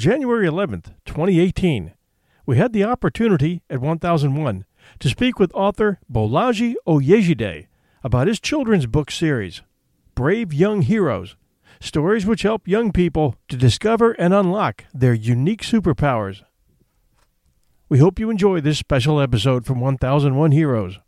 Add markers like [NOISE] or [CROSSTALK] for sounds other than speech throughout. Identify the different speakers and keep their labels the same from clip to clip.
Speaker 1: January 11th, 2018, we had the opportunity at 1001 to speak with author Bolaji Oyejide about his children's book series, Brave Young Heroes stories which help young people to discover and unlock their unique superpowers. We hope you enjoy this special episode from 1001 Heroes.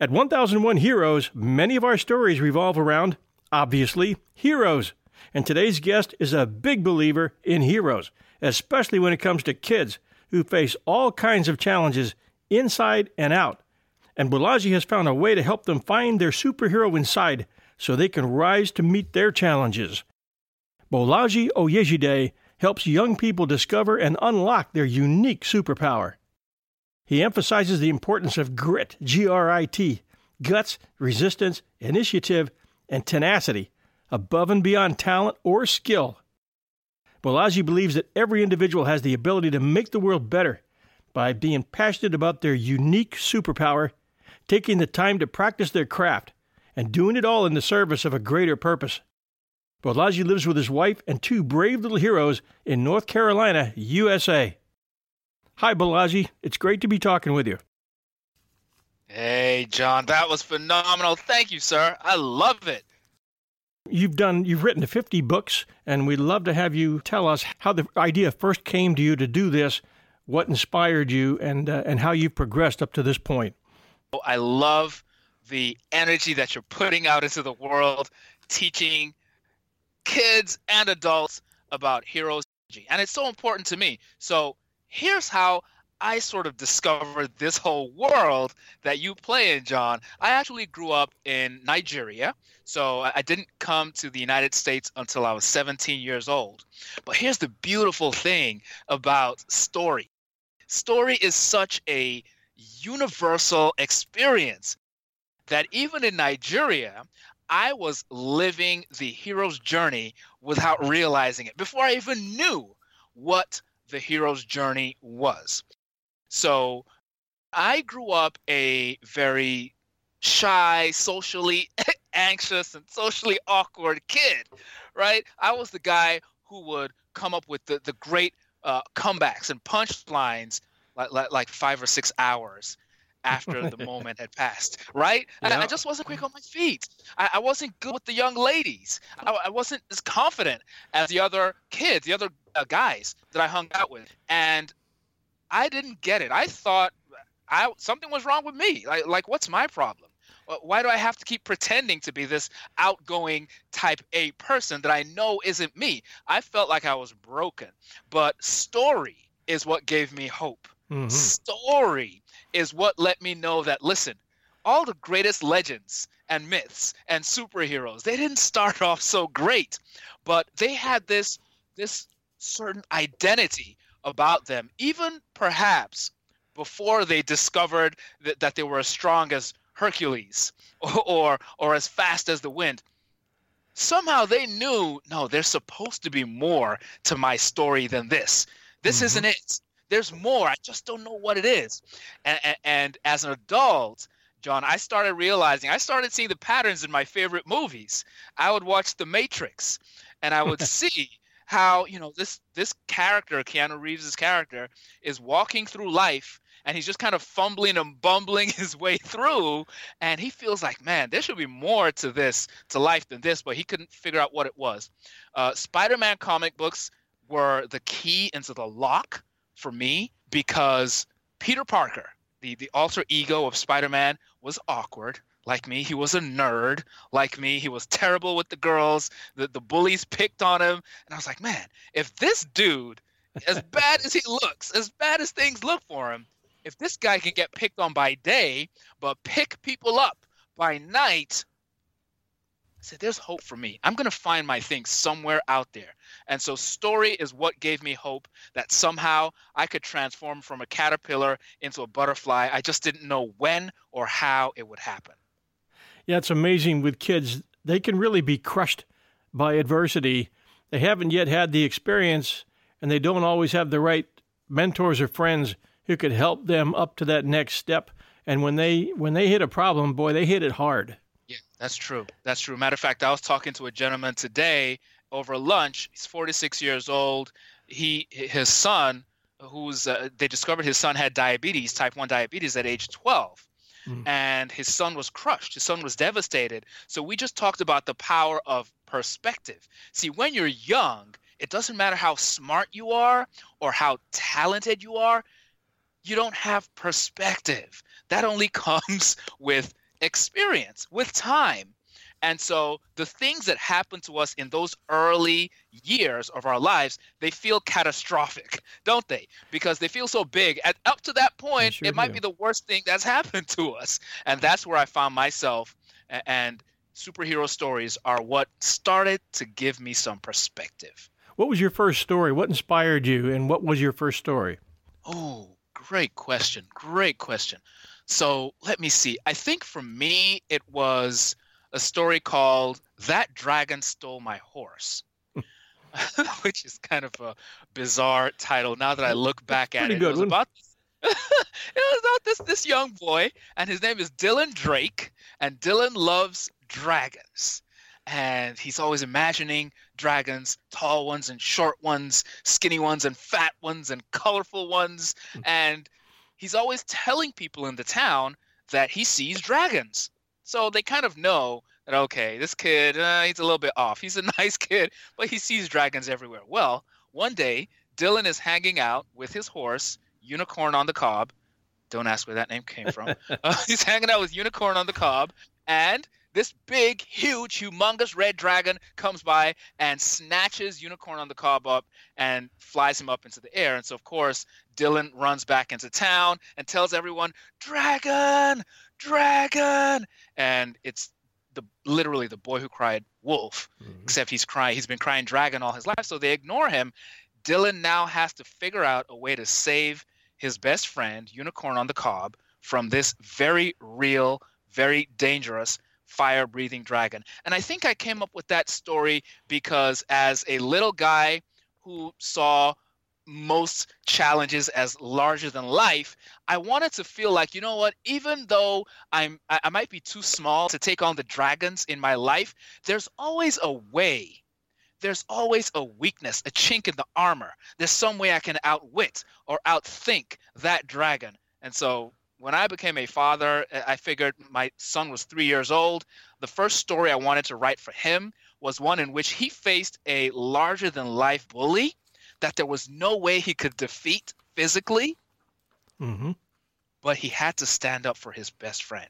Speaker 1: At 1001 Heroes, many of our stories revolve around, obviously, heroes. And today's guest is a big believer in heroes, especially when it comes to kids who face all kinds of challenges inside and out. And Bolaji has found a way to help them find their superhero inside so they can rise to meet their challenges. Bolaji Oyejide helps young people discover and unlock their unique superpower. He emphasizes the importance of grit, G R I T, guts, resistance, initiative, and tenacity, above and beyond talent or skill. Bolaji believes that every individual has the ability to make the world better by being passionate about their unique superpower, taking the time to practice their craft, and doing it all in the service of a greater purpose. Bolaji lives with his wife and two brave little heroes in North Carolina, USA. Hi, Bolaji. It's great to be talking with you.
Speaker 2: Hey, John, that was phenomenal. Thank you, sir. I love it.
Speaker 1: You've done you've written 50 books and we'd love to have you tell us how the idea first came to you to do this, what inspired you and uh, and how you've progressed up to this point.
Speaker 2: I love the energy that you're putting out into the world teaching kids and adults about heroes and it's so important to me. So, here's how I sort of discovered this whole world that you play in, John. I actually grew up in Nigeria, so I didn't come to the United States until I was 17 years old. But here's the beautiful thing about story story is such a universal experience that even in Nigeria, I was living the hero's journey without realizing it before I even knew what the hero's journey was. So I grew up a very shy, socially [LAUGHS] anxious, and socially awkward kid, right? I was the guy who would come up with the, the great uh, comebacks and punchlines like, like, like five or six hours after the [LAUGHS] moment had passed, right? Yeah. I, I, just wasn't quick on my feet. I, I wasn't good with the young ladies. I, I, wasn't as confident as the other kids, the other uh, guys that I hung out with. And I didn't get it. I thought I something was wrong with me. Like, like what's my problem? Why do I have to keep pretending to be this outgoing type A person that I know isn't me? I felt like I was broken. But story is what gave me hope. Mm-hmm. Story is what let me know that listen, all the greatest legends and myths and superheroes, they didn't start [LAUGHS] off so great, but they had this this certain identity about them, even perhaps before they discovered that, that they were as strong as Hercules [LAUGHS] or, or, or as fast as the wind. Somehow they knew, no, there's supposed to be more to my story than this. This mm-hmm. isn't it. There's more. I just don't know what it is. And, and, and as an adult, John, I started realizing, I started seeing the patterns in my favorite movies. I would watch The Matrix and I would [LAUGHS] see how you know this this character, Keanu reeves's character, is walking through life and he's just kind of fumbling and bumbling [LAUGHS] his way through and he feels like man there should be more to this to life than this but he couldn't figure out what it was. Uh, spider-man comic books were the key into the lock for me because peter parker the, the alter ego of spider-man was awkward like me. He was a nerd like me. He was terrible with the girls. The, the bullies picked on him. And I was like, man, if this dude, as bad as he looks, as bad as things look for him, if this guy can get picked on by day, but pick people up by night, I said, there's hope for me. I'm going to find my thing somewhere out there. And so, story is what gave me hope that somehow I could transform from a caterpillar into a butterfly. I just didn't know when or how it would happen.
Speaker 1: Yeah, it's amazing with kids. They can really be crushed by adversity. They haven't yet had the experience, and they don't always have the right mentors or friends who could help them up to that next step. And when they when they hit a problem, boy, they hit it hard.
Speaker 2: Yeah, that's true. That's true. Matter of fact, I was talking to a gentleman today, over lunch. He's 46 years old. He his son, who's uh, they discovered his son had diabetes, type 1 diabetes at age 12. Mm. And his son was crushed. His son was devastated. So we just talked about the power of perspective. See, when you're young, it doesn't matter how smart you are or how talented you are, you don't have perspective. That only [LAUGHS] comes with experience, with time. And so the things that happen to us in those early years of our lives, they feel catastrophic, [LAUGHS] don't they? Because they feel so big. At, up to that point, sure it might do. be the worst thing that's [LAUGHS] happened to us. And that's where I found myself. And superhero stories are what started to give me some perspective.
Speaker 1: What was your first story? What inspired you? And what was your first story?
Speaker 2: Oh, great question. Great question. So let me see. I think for me, it was a story called That Dragon Stole My Horse. [LAUGHS] which is kind of a bizarre title now that I look back at it. It was about [LAUGHS] it was about this this young boy, and his name is Dylan Drake, and Dylan loves dragons. And he's always imagining dragons, tall ones and short ones, skinny ones and fat ones and colorful ones. Hmm. And he's always telling people in the town that he sees dragons. So they kind of know that, okay, this kid, uh, he's a little bit off. He's a [LAUGHS] nice kid, but he sees dragons everywhere. Well, one day, Dylan is hanging out with his horse, Unicorn on the Cob. Don't ask where that name came from. [LAUGHS] uh, he's hanging out with Unicorn on the Cob, and this big, huge, humongous red dragon comes by and snatches Unicorn on the Cob up and flies him up into the air. And so, of course, Dylan runs back into town and tells everyone, Dragon! Dragon! And it's the literally the boy who cried wolf, mm-hmm. except he's crying, he's been crying dragon all his life. So they ignore him. Dylan now has to figure out a way to save his best friend, Unicorn on the Cob, from this very real, very dangerous fire breathing dragon. And I think I came up with that story because as a little guy who saw most challenges as larger than life, I wanted to feel like, you know what, even though I'm I, I might be too small to take on the dragons in my life, there's always a way there's always a weakness, a chink in the armor. There's some way I can outwit or outthink that dragon. And so when I became a father, eh, I figured my son was three years old. The first story I wanted to write for him was one in which he faced a larger than life bully that there was no way he could defeat physically.
Speaker 1: Mm-hmm.
Speaker 2: But he had to stand up for his best friend.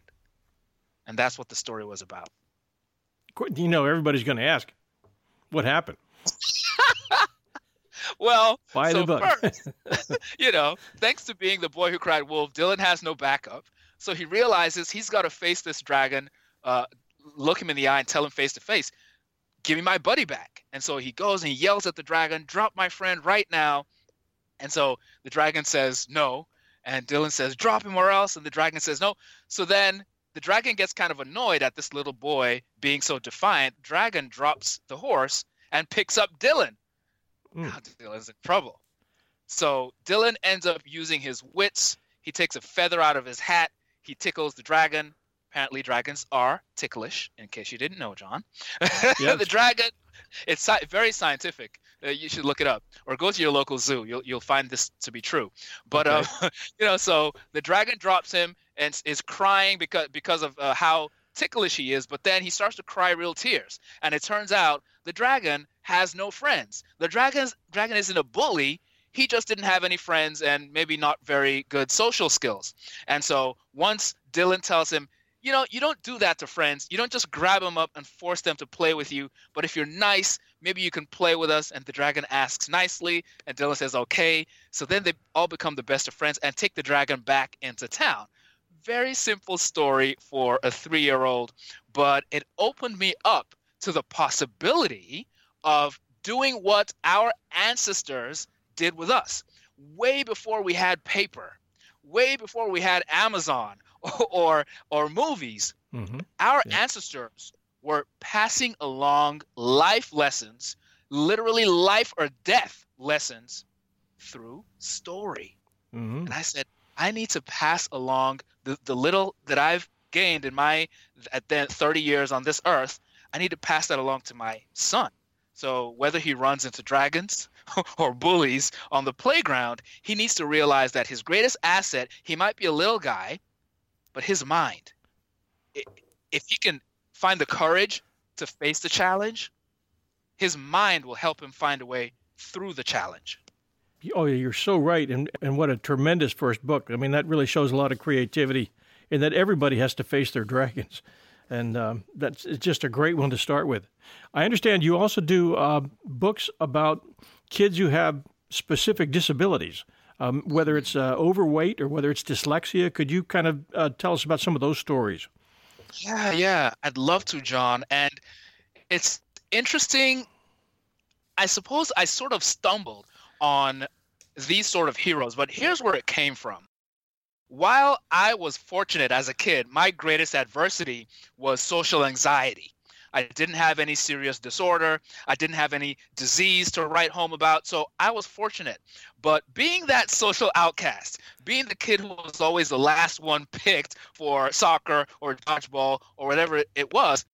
Speaker 2: And that's what the story was about.
Speaker 1: You know, everybody's going to ask, what happened? [LAUGHS]
Speaker 2: well,
Speaker 1: Buy
Speaker 2: so
Speaker 1: the book.
Speaker 2: first, [LAUGHS] [LAUGHS] you know, thanks to being the boy who cried wolf, Dylan has no backup. So he realizes he's got to face this dragon, uh, look him in the eye, and tell him face to face, "Give me my buddy back." And so he goes and he yells at the dragon, "Drop my friend right now!" And so the dragon says no, and Dylan says, "Drop him or else." And the dragon says no. So then the dragon gets kind of annoyed at this little boy being so defiant. Dragon drops the horse and picks up Dylan Mm. Now Dylan's in trouble. So Dylan ends up using his wits. He takes a feather out of his hat. He tickles the dragon. Apparently, dragons are ticklish, in case you didn't know, John. [LAUGHS] Yes. the dragon, it's sci- very scientific. Uh, you should look it up or go to your local zoo. You'll, you'll find this to be true. But, okay. uh, [LAUGHS] you know, so the dragon drops him and is crying because, because of uh, how ticklish he is, but then he starts to cry real tears. And it turns out the dragon has no friends. The dragon's, dragon isn't a bully. He just didn't have any friends and maybe not very good social skills. And so once Dylan tells him, you know, you don't do that to friends. You don't just grab them up and force them to play with you. But if you're nice, maybe you can play with us. And the dragon asks nicely, and Dylan says, okay. So then they all become the best of friends and take the dragon back into town very simple story for a three year old, but it opened me up to the possibility of doing what our ancestors did with us way before we had paper, way before we had Amazon [LAUGHS] or or, movies. Mm-hmm. Our yeah. ancestors were passing along life lessons, literally life or death lessons through story. Mm-hmm. And I said, I need to pass along the, the little that I've gained in my at then 30 years on this earth. I need to pass that along to my son So whether he runs into dragons [LAUGHS] or bullies on the playground, he needs to realize that his greatest asset, he might be a little guy, but his mind. If he can find the courage to face the challenge, his mind will help him find a way through the challenge.
Speaker 1: Oh, you're so right. And, and what a tremendous first book. I mean, that really shows a lot of creativity in that everybody has to face their dragons. And um, that's it's just a great one to start with. I understand you also do uh, books about kids who have specific disabilities, um, whether it's uh, overweight or whether it's dyslexia. Could you kind of uh, tell us about some of those stories?
Speaker 2: Yeah, yeah, I'd love to, John. And it's interesting. I suppose I sort of stumbled on these sort of heroes, but here's where it came from. While I was fortunate as a kid, my greatest adversity was social anxiety. I didn't have any serious disorder. I didn't have any disease to write home about. So I was fortunate. But being that social outcast, being the kid who was always the last one picked for soccer or dodgeball or whatever it was,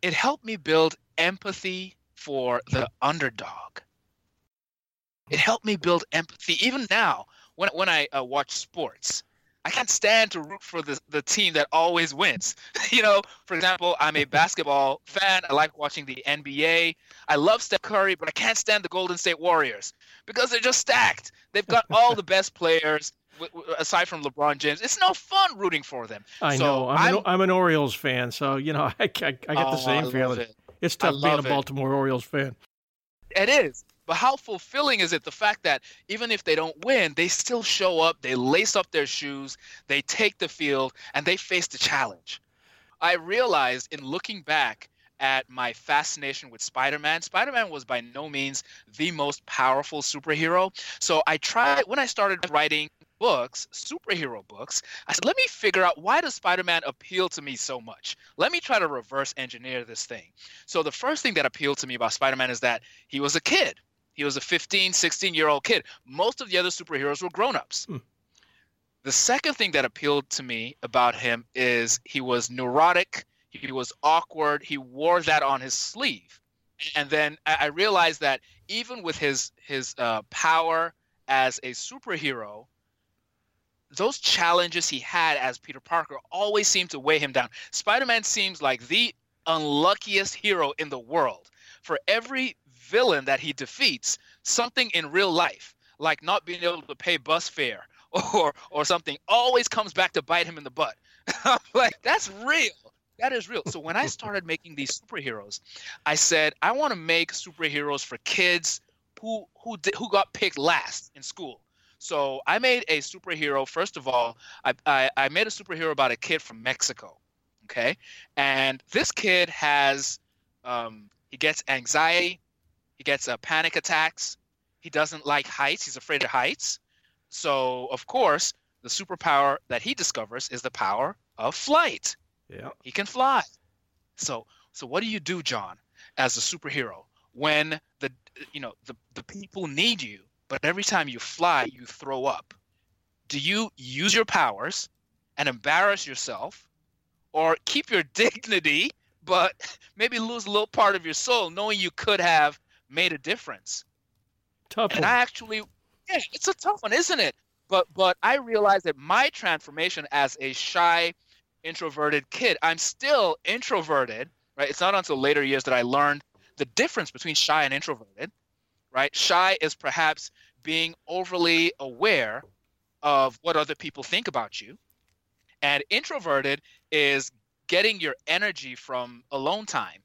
Speaker 2: it helped me build empathy for the underdog. It helped me build empathy. Even now, when, when I uh, watch sports, I can't stand to root for the, the team that always wins. [LAUGHS] you know, for example, I'm a [LAUGHS] basketball fan. I like watching the NBA. I love Steph Curry, but I can't stand the Golden State Warriors because they're just stacked. They've got all the best players aside from LeBron James. It's no fun rooting for them.
Speaker 1: I so know. I'm, I'm, an, I'm, an, Orioles fan, so you know [LAUGHS] I, I, I get oh, the same feeling. It. It's tough being a Baltimore it. Orioles fan.
Speaker 2: It is. But how fulfilling is it the fact that even if they don't win, they still show up, they lace up their shoes, they take the field, and they face the challenge? I realized in looking back at my fascination with Spider Man, Spider Man was by no means the most powerful superhero. So I tried, when I started writing books, superhero books, I said, let me figure out why does Spider-Man appeal to me so much? Let me try to reverse engineer this thing. So the first thing that appealed to me about Spider-Man is that he was a kid. He was a 15, 16 year old kid. Most of the other superheroes were grown-ups. Hmm. The second thing that appealed to me about him is he was neurotic, he was awkward, he wore that on his sleeve. And then I realized that even with his his uh, power as a superhero, those challenges he had as Peter Parker always seemed to weigh him down. Spider Man seems like the unluckiest hero in the world. For every villain that he defeats, something in real life, like not being able to pay bus fare [LAUGHS] or or something, always comes back to bite him in the butt. [LAUGHS] like that's real. That is real. So when I [LAUGHS] started making these superheroes, I said I want to make superheroes for kids who who who got picked last in school. So I made a superhero. First of all, I, I, I made a superhero about a kid from Mexico. Okay, and this kid has um, he gets anxiety, he gets uh, panic attacks. He doesn't like heights. He's afraid of heights. So of course, the superpower that he discovers is the power of flight.
Speaker 1: Yeah,
Speaker 2: he can fly. So so what do you do, John, as a superhero when the you know the the people need you but every time you fly, you throw up. Do you use your powers and embarrass yourself, or keep your [LAUGHS] dignity, but maybe lose a little part of your soul, knowing you could have made a difference?
Speaker 1: Tough
Speaker 2: and
Speaker 1: one.
Speaker 2: I actually, yeah, it's a tough one, isn't it? But but I realized that my transformation as a shy, introverted kid, I'm still introverted, right? It's not until later years that I learned the difference between shy and introverted right? Shy is perhaps being overly aware of what other people think about you. And introverted is getting your energy from alone time.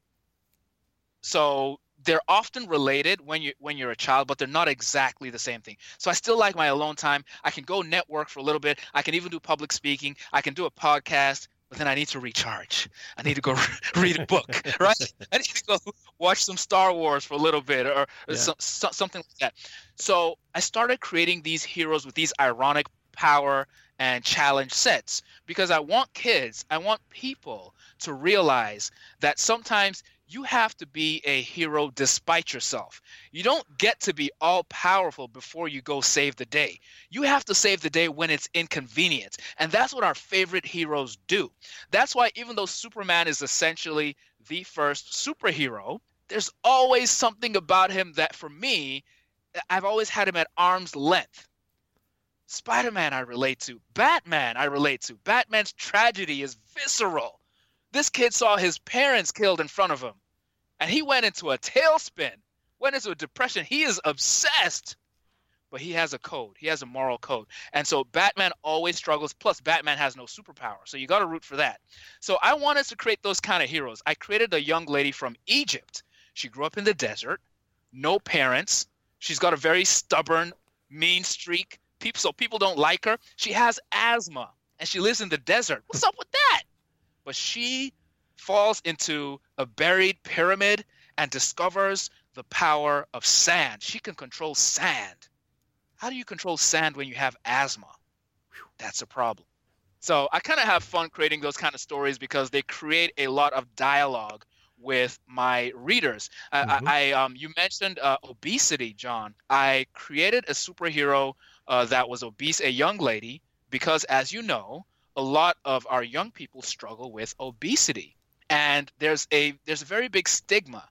Speaker 2: So they're often related when you when you're a child, but they're not exactly the same thing. So I still like my alone time. I can go network for a little bit. I can even do public speaking. I can do a podcast but then I need to recharge. I need to go [LAUGHS] read a book, [LAUGHS] right? I need to go watch some Star Wars for a little bit or, yeah. so, so, something like that. So I started creating these heroes with these ironic power and challenge sets because I want kids, I want people to realize that sometimes you have to be a hero despite yourself. You don't get to be all powerful before you go save the day. You have to save the day when it's inconvenient. And that's what our favorite heroes do. That's why, even though Superman is essentially the first superhero, there's always something about him that for me, I've always had him at arm's length. Spider Man, I relate to. Batman, I relate to. Batman's tragedy is visceral. This kid saw his parents killed in front of him, and he went into a tailspin, went into a depression. He is obsessed, but he has a code. He has a moral code. And so Batman always struggles. Plus, Batman has no superpower. So you got to root for that. So I wanted to create those kind of heroes. I created a young lady from Egypt. She grew up in the desert, no parents. She's got a very stubborn, mean streak. People, so people don't like her. She has asthma and she lives in the desert. What's up with that? But she falls into a buried pyramid and discovers the power of sand. She can control sand. How do you control sand when you have asthma? That's a problem. So I kind of have fun creating those kind of stories because they create a lot of dialogue with my readers. Mm-hmm. I, I um, you mentioned uh, obesity, John. I created a superhero uh, that was obese, a young lady, because as you know, a lot of our young people struggle with obesity. And there's a there's a very big stigma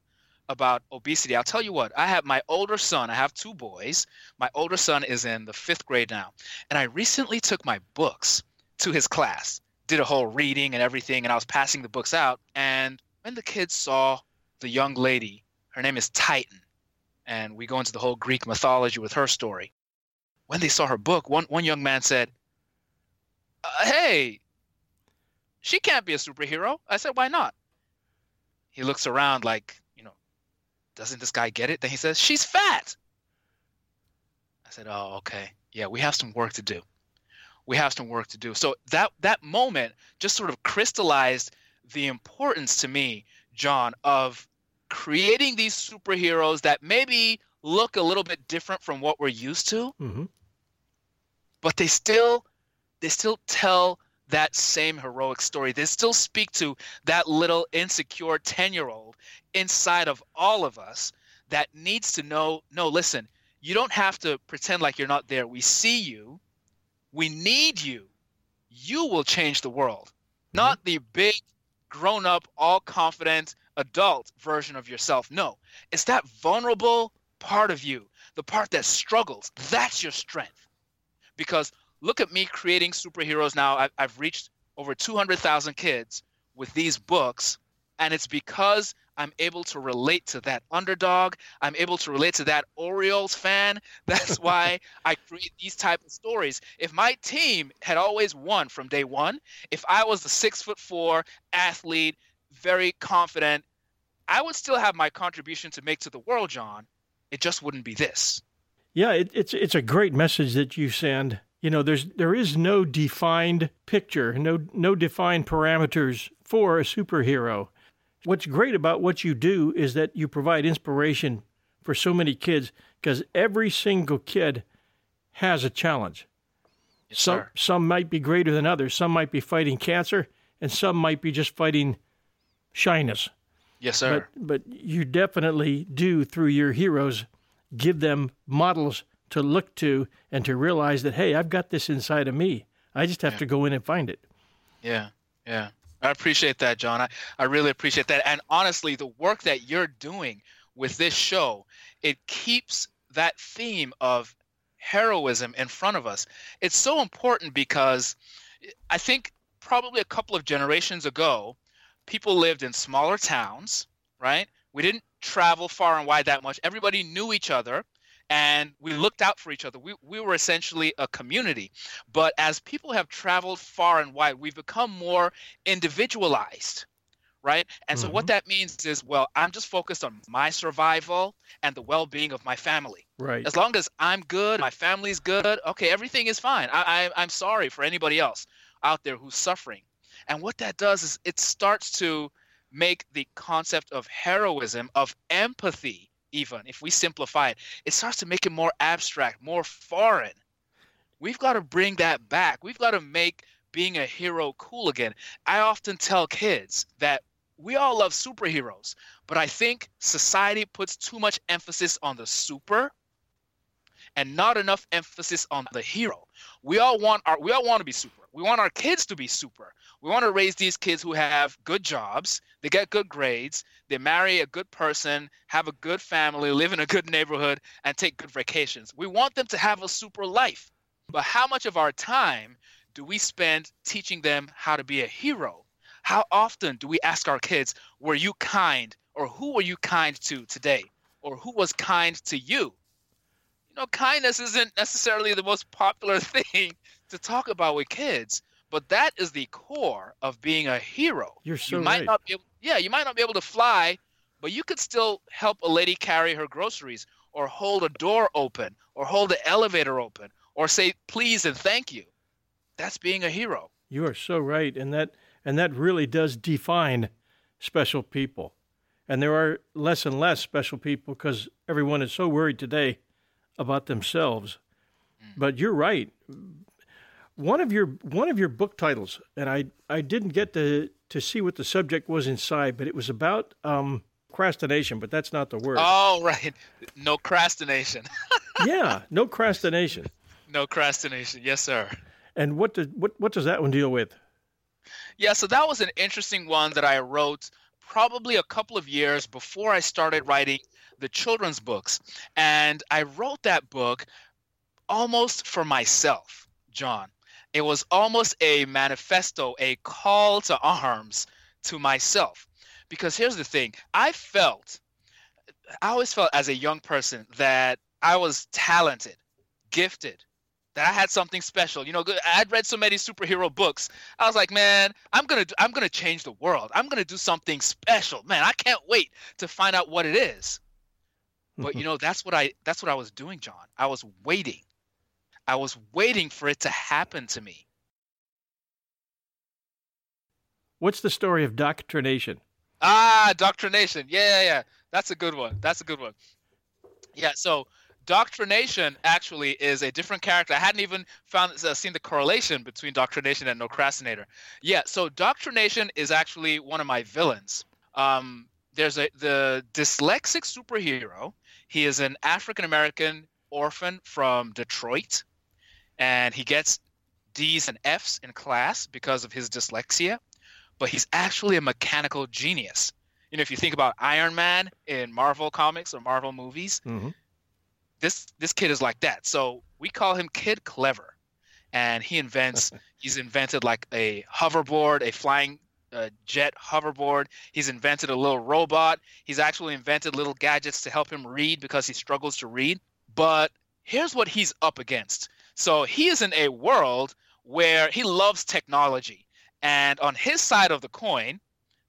Speaker 2: about obesity. I'll tell you what i have my older son i have two boys. My older son is in the fifth grade now. And i recently took my books to his class did a whole reading and everything and i was passing the books out. And when the kids saw the young lady her name is titan. And we go into the whole greek mythology with her story. When they saw her book one, one young man said uh, hey, she can't be a superhero. I said, why not? He looks around like, you know, doesn't this guy get it? Then he says, she's fat. I said, oh, okay. Yeah, we have some work to do. We have some work to do. So that that moment just sort of crystallized the importance to me, John, of creating these superheroes that maybe look a little bit different from what we're used to, mm-hmm. but they still they still tell that same heroic story. They still speak to that little insecure 10 year old inside of all of us that needs to know no, listen, you don't have to pretend like you're not there. We see you, we need you. You will change the world, mm-hmm. not the big, grown up, all confident adult version of yourself. No, it's that vulnerable part of you, the part that struggles. That's your strength. Because look at me creating superheroes now. I, I've reached over 200,000 kids with these books, and it's because I'm able to relate to that underdog. I'm able to relate to that Orioles fan. [LAUGHS] That's why I create these type of stories. If my team had always won from day one, if I was the six foot four athlete, very confident, I would still have my contribution to make to the world, John. It just wouldn't be this.
Speaker 1: Yeah, it, it's it's a great message that you send you know there's there is no defined picture no no defined parameters for a superhero. What's great about what you do is that you provide inspiration for so many kids because every single kid has a challenge.
Speaker 2: Yes,
Speaker 1: some
Speaker 2: sir.
Speaker 1: some might be greater than others. Some might be fighting cancer and some might be just fighting shyness.
Speaker 2: Yes sir.
Speaker 1: But, but you definitely do through your heroes give them models to look to and to realize that hey i've got this inside of me. I just have
Speaker 2: yeah.
Speaker 1: to go in and find it.
Speaker 2: Yeah yeah. I appreciate that john. I, I really appreciate that. And honestly the work that you're doing with this show it keeps that theme of heroism in front of us. It's so important because i think probably a couple of generations ago people lived in smaller towns right? We didn't travel far and wide that much. Everybody knew each other and we looked out for each other. We, we were essentially a community. But as people have traveled far and wide, we've become more individualized, right? And mm-hmm. so what mm-hmm. that means is, well, I'm just focused on my survival and the well being of my family.
Speaker 1: Right.
Speaker 2: As long as I'm good, my family's good, okay, everything is fine. I, I, I'm sorry for anybody else out there who's suffering. And what that does is it starts to make the concept of heroism, of empathy, even if we simplify it, it starts to make it more abstract, more foreign. We've got to bring that back. We've got to make being a hero cool again. I often tell kids that we all love superheroes, but I think society puts too much emphasis on the super and not enough emphasis on the hero. We all want our we all want to be super. We want our kids to be super. We want to raise these kids who have good jobs, they get good grades, they marry a good person, have a good family, live in a good neighborhood, and take good vacations. We want them to have a super life. But how much of our time do we spend teaching them how to be a hero? How often do we ask our kids, Were you kind? Or who were you kind to today? Or who was kind to you? You know, kindness isn't necessarily the most popular [LAUGHS] thing to talk about with kids, but that is the core of being a hero.
Speaker 1: You're so
Speaker 2: you might
Speaker 1: right.
Speaker 2: not be able, yeah, you might not be able to fly, but you could still help a lady carry her groceries or hold a door open or hold the elevator open or say please and thank you. That's being a hero.
Speaker 1: You are so right, and that and that really does define special people. And there are less and less special people because everyone is so worried today about themselves. Mm. But you're right. One of your one of your book titles, and I I didn't get to to see what the subject was inside, but it was about um, procrastination. But that's not the word.
Speaker 2: Oh, [LAUGHS] right. No procrastination. [LAUGHS]
Speaker 1: yeah, no procrastination.
Speaker 2: no procrastination. Yes, sir.
Speaker 1: And what does what what does that one deal with?
Speaker 2: Yeah, so that was an interesting one that I wrote probably a couple of years before I started writing the children's books. And I wrote that book almost for myself, John. It was almost a manifesto, a call to arms to myself. Because here's the thing I felt, I always felt as a young person that I was talented, gifted, that I had something special. You know, I'd read so many superhero books. I was like, man, I'm gonna I'm gonna change the world. I'm gonna do something special. Man, I can't wait to find out what it is. But you [LAUGHS] know, that's what I that's what I was doing, John. I was waiting. I was waiting for it to happen to me.
Speaker 1: What's the story of doctrination?
Speaker 2: Ah, doctrination. Yeah, yeah, yeah. That's a good one. That's a good one. Yeah, so Doctrination actually is a different character. I hadn't even found uh, seen the correlation between Doctrination and Nocrastinator. Yeah, so Doctrination is actually one of my villains. Um, there's a the dyslexic superhero. He is an African American orphan from Detroit, and he gets D's and F's in class because of his dyslexia. But he's actually a mechanical genius. You know, if you think about Iron Man in Marvel comics or Marvel movies,
Speaker 1: Mm-hmm.
Speaker 2: this this kid is like that. So we call him Kid Clever, and he invents. [LAUGHS] he's invented like a hoverboard, a flying uh, jet hoverboard. He's invented a little robot. He's actually invented little gadgets to help him read because he struggles to read. But here's what he's up against. So he is in a world where he loves technology, and on his side of the coin,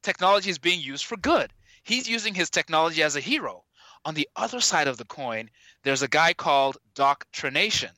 Speaker 2: technology is being used for good. He's using his technology as a hero. On the other side of the coin, there's a guy called Doctrination.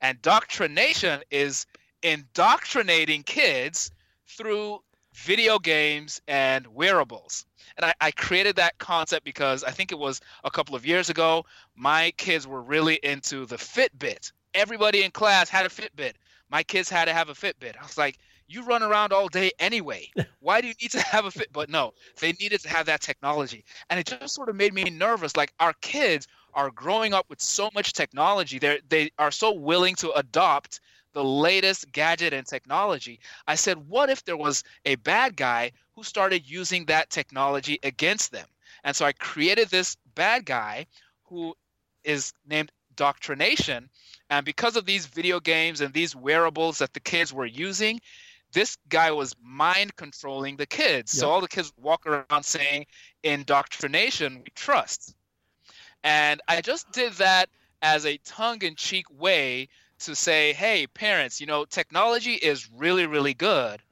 Speaker 2: And Doctrination is indoctrinating kids through video games and wearables. And I, I, created that concept because I think it was a couple of years ago. My kids were really into the Fitbit. Everybody in class had a Fitbit. My kids had to have a Fitbit. I was like, you run around all day anyway. [LAUGHS] Why do you need to have a fit? But no, they needed to have that technology. And it just sort of made me nervous. Like our kids are growing up with so much technology. They they are so willing to adopt the latest gadget and technology. I said, what if there was a bad guy who started using that technology against them? And so I created this bad guy who is named Doctrination. And because of these video games and these wearables that the kids were using, this guy was mind controlling the kids. Yep. So all the kids walk around saying, indoctrination, we trust. And I just did that as a tongue in cheek way to say, hey, parents, you know, technology is really, really good,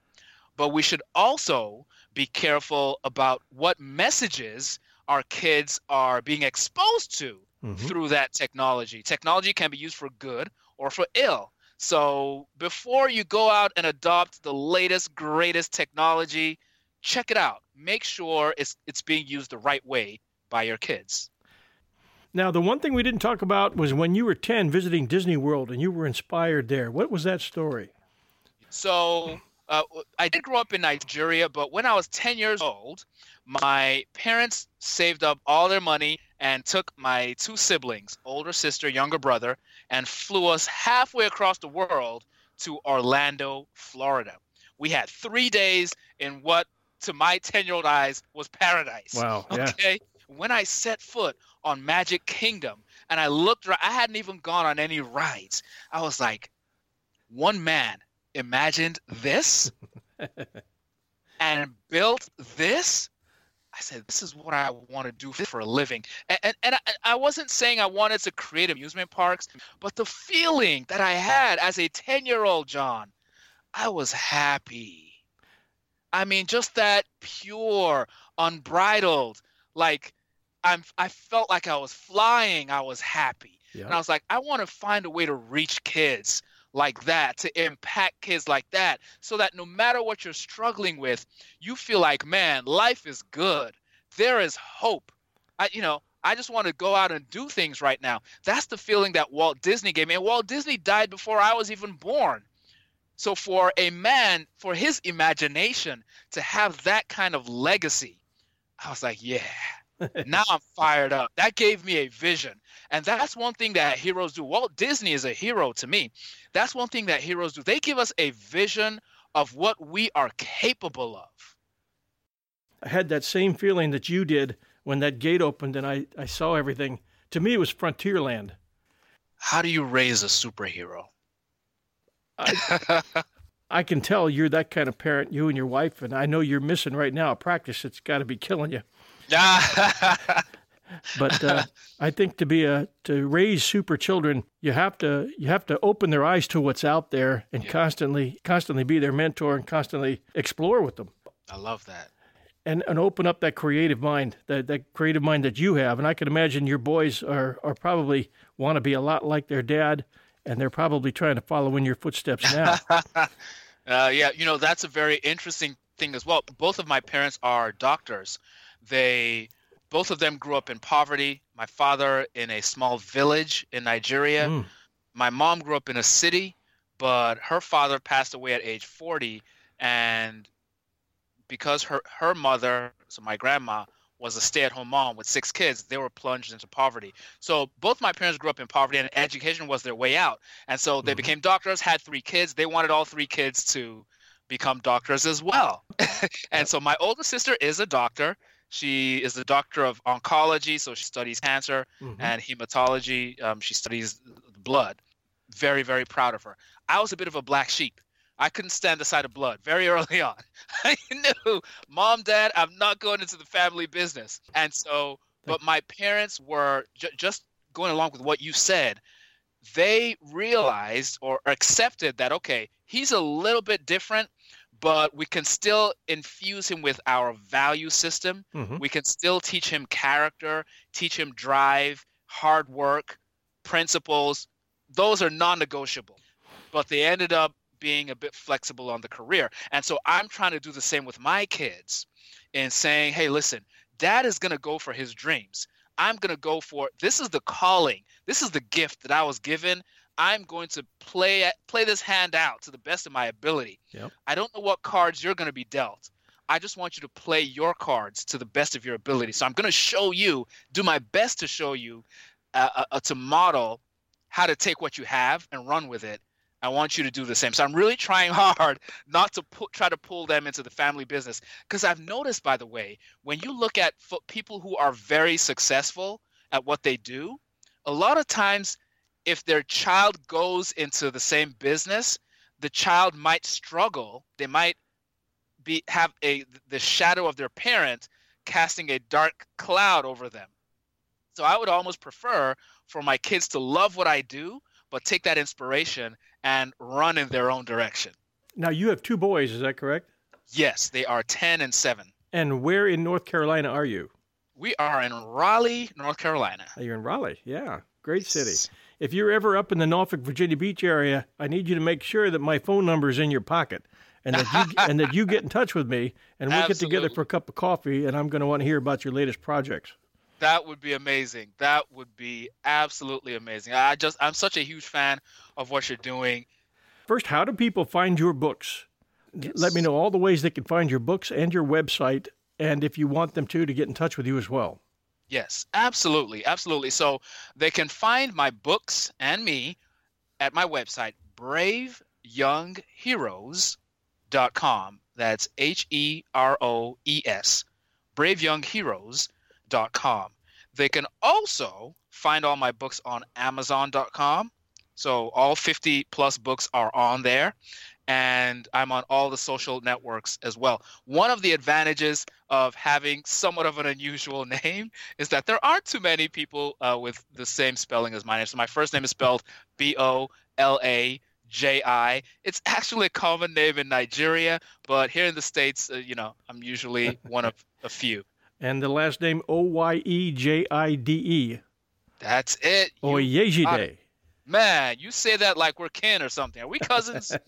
Speaker 2: but we should also be careful about what messages our kids are being exposed to mm-hmm. through that technology. Technology can be used for good or for ill. So before you go out and adopt the latest, greatest technology, check it out. Make sure it's it's being used the right way by your kids.
Speaker 1: Now, the one thing we didn't talk about was when you were 10 visiting Disney World and you were inspired there. What was that story?
Speaker 2: So, uh, I did grow up in Nigeria, but when I was 10 years old, my parents saved up all their money and took my two siblings, older sister, younger brother, and flew us halfway across the world to Orlando, Florida. We had three days in what, to my 10 year old eyes, was paradise.
Speaker 1: Wow. Yeah.
Speaker 2: Okay. When I set foot on Magic Kingdom and I looked around, I hadn't even gone on any rides. I was like, one man imagined this [LAUGHS] and built this. I said, this is what I want to do for a living. And, and, and I, I wasn't saying I wanted to create amusement parks, but the feeling that I had as a 10 year old John, I was happy. I mean, just that pure, unbridled, like I'm, I felt like I was flying. I was happy. And I was like, I want to find a way to reach kids like that, to impact kids like that, so that no matter what you're struggling with, you feel like, man, life is good. There is hope. I, you know, I just want to go out and do things right now. That's the feeling that Walt Disney gave me. And Walt Disney died before I was even born. So for a man, for his imagination to have that kind of legacy, I was like, yeah, [LAUGHS] now I'm fired up. That gave me a vision. And that's one thing that heroes do. Walt Disney is a hero to me. That's one thing that heroes do. They give us a vision of what we are capable of.
Speaker 1: I had that same feeling that you did when that gate opened and I, I saw everything. To me, it was Frontierland.
Speaker 2: How do you raise a superhero?
Speaker 1: I, I can tell you're that kind of parent, you and your wife, and I know you're missing right now a practice that's got to be killing you. [LAUGHS] but uh, [LAUGHS] I think to be a to raise super children, you have to you have to open their eyes to what's out there and
Speaker 2: Yeah.
Speaker 1: constantly constantly be their mentor and constantly explore with them
Speaker 2: I love that.
Speaker 1: and and open up that creative mind that that creative mind that you have. And I can imagine your boys are are probably want to be a lot like their dad, and they're probably trying to follow in your footsteps [LAUGHS] now.
Speaker 2: uh, yeah, you know that's a very interesting thing as well. Both of my parents are doctors. They both of them grew up in poverty. My father in a small village in Nigeria.
Speaker 1: Mm.
Speaker 2: My mom grew up in a city, but her father passed away at age 40 and because her her mother, so my grandma was a stay-at-home mom with six kids, they were plunged into poverty. So both my parents grew up in poverty and education was their way out. And so they
Speaker 1: Mhm.
Speaker 2: became doctors, had three kids. They wanted all three kids to become doctors as well. [LAUGHS] and so my older sister is a doctor. She is a doctor of oncology, so she studies cancer
Speaker 1: Mhm.
Speaker 2: and hematology. Um, she studies blood. Very, very proud of her. I was a bit of a black sheep. I couldn't stand the sight of blood very [LAUGHS] early on. I knew, mom, dad, I'm not going into the family business. And so, but my parents were ju- just going along with what you said. They realized or accepted that, okay, he's a little bit different, but we can still infuse him with our value system
Speaker 1: Mhm.
Speaker 2: we can still teach him character, teach him drive, hard work, principles. Those are non negotiable. But they ended up being a bit flexible on the career. And so I'm trying to do the same with my kids in saying, hey, listen, dad is going to go for his dreams. I'm going to go for this is the calling. This is the gift that I was given. I'm going to play play this hand out to the best of my ability.
Speaker 1: Yep.
Speaker 2: I don't know what cards you're going to be dealt. I just want you to play your cards to the best of your ability. So I'm going to show you, do my best to show you, uh, uh, uh, to model how to take what you have and run with it. I want you to do the same. So I'm really [LAUGHS] trying hard not to pu- try to pull them into the family business because I've noticed, by the way, when you look at fo- people who are very successful at what they do, a lot of times, if their child goes into the same business, the child might struggle. They might be have a the shadow of their parent casting a dark cloud over them. So I would almost prefer for my kids to love what I do, but take that inspiration and run in their own direction.
Speaker 1: Now you have two boys, is that correct?
Speaker 2: Yes, they are 10 and 7.
Speaker 1: And where in North Carolina are you?
Speaker 2: We are in Raleigh, North Carolina.
Speaker 1: Oh, You're in Raleigh. Yeah, great city. If you're ever up in the Norfolk, Virginia Beach area, I need you to make sure that my phone number is in your pocket, and that you [LAUGHS] and that you get in touch with me, and we'll get together for a cup of coffee, and I'm going to want to hear about your latest projects.
Speaker 2: That would be amazing. That would be absolutely amazing. I just I'm such a huge fan of what you're doing.
Speaker 1: First, how do people find your books? Let me know all the ways they can find your books and your website, and if you want them to, to get in touch with you as well.
Speaker 2: Yes, absolutely, absolutely. So they can find my books and me at my website, braveyoungheroes.com. That's H E R O E S, braveyoungheroes.com. They can also find all my books on amazon.com. So all 50 plus books are on there and I'm on all the social networks as well. One of the advantages of having somewhat of an unusual [LAUGHS] name is that there aren't too many people uh, with the same spelling as my name. So my first name is spelled B O L A J I. It's actually a common name in Nigeria, but here in the States, uh, you know, I'm usually [LAUGHS] one of a few.
Speaker 1: And the last name O Y E J I D E.
Speaker 2: That's it.
Speaker 1: Oyejide.
Speaker 2: Man, you say that like we're kin or something. Are we cousins? [LAUGHS]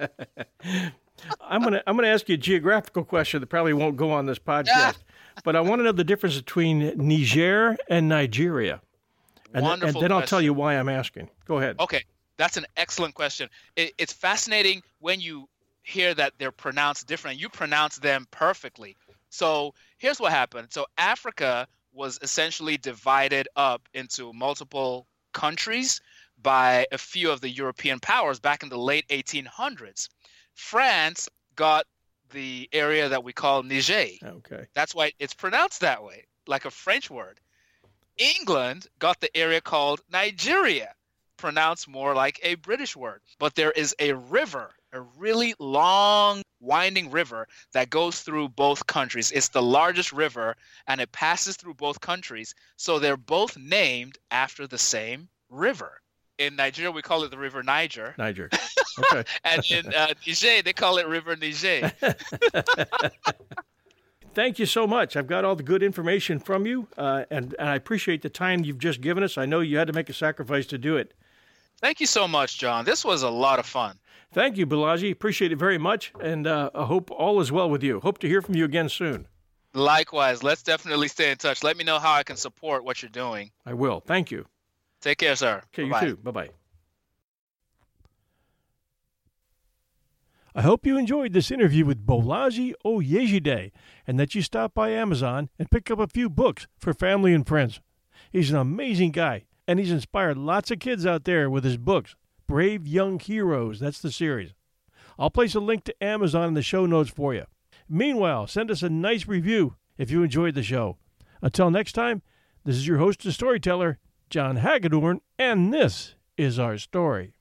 Speaker 1: I'm gonna I'm gonna ask you a geographical question that probably won't go on this podcast, [LAUGHS] but I want to know the difference between Niger and Nigeria, and, th-
Speaker 2: Wonderful
Speaker 1: and then I'll tell you why I'm asking. Go ahead.
Speaker 2: Okay, that's an excellent question. It, it's fascinating when you hear that they're pronounced different. You pronounce them perfectly. So here's what happened. So Africa was essentially divided up into multiple countries by a few of the European powers back in the late 1800s. France got the area that we call Niger.
Speaker 1: Okay.
Speaker 2: That's why it's pronounced that way, like a French word. England got the area called Nigeria, pronounced more like a British word. But there is a river, a really long, winding river that goes through both countries. It's the largest river and it passes through both countries. So they're both named after the same river. In Nigeria, we call it the River Niger.
Speaker 1: Niger. [LAUGHS] Okay.
Speaker 2: And in uh, Niger, they call it River Niger. [LAUGHS]
Speaker 1: Thank you so much. I've got all the good information from you, uh, and and I appreciate the time you've just given us. I know you had to make a sacrifice to do it.
Speaker 2: Thank you so much, John. This was a lot of fun.
Speaker 1: Thank you, Bolaji. Appreciate it very much, and uh, I hope all is well with you. Hope to hear from you again soon.
Speaker 2: Likewise, let's definitely stay in touch. Let me know how I can support what you're doing.
Speaker 1: I will. Thank you.
Speaker 2: Take care, sir.
Speaker 1: Okay,
Speaker 2: Bye-bye.
Speaker 1: you too. Bye bye. I hope you enjoyed this interview with Bolaji Oyejide and that you stop by Amazon and pick up a few books for family and friends. He's an amazing guy, and he's inspired lots of kids out there with his books. Brave Young Heroes, that's the series. I'll place a link to Amazon in the show notes for you. Meanwhile, send us a nice review if you enjoyed the show. Until next time, this is your host and storyteller, John Hagedorn, and this is our story.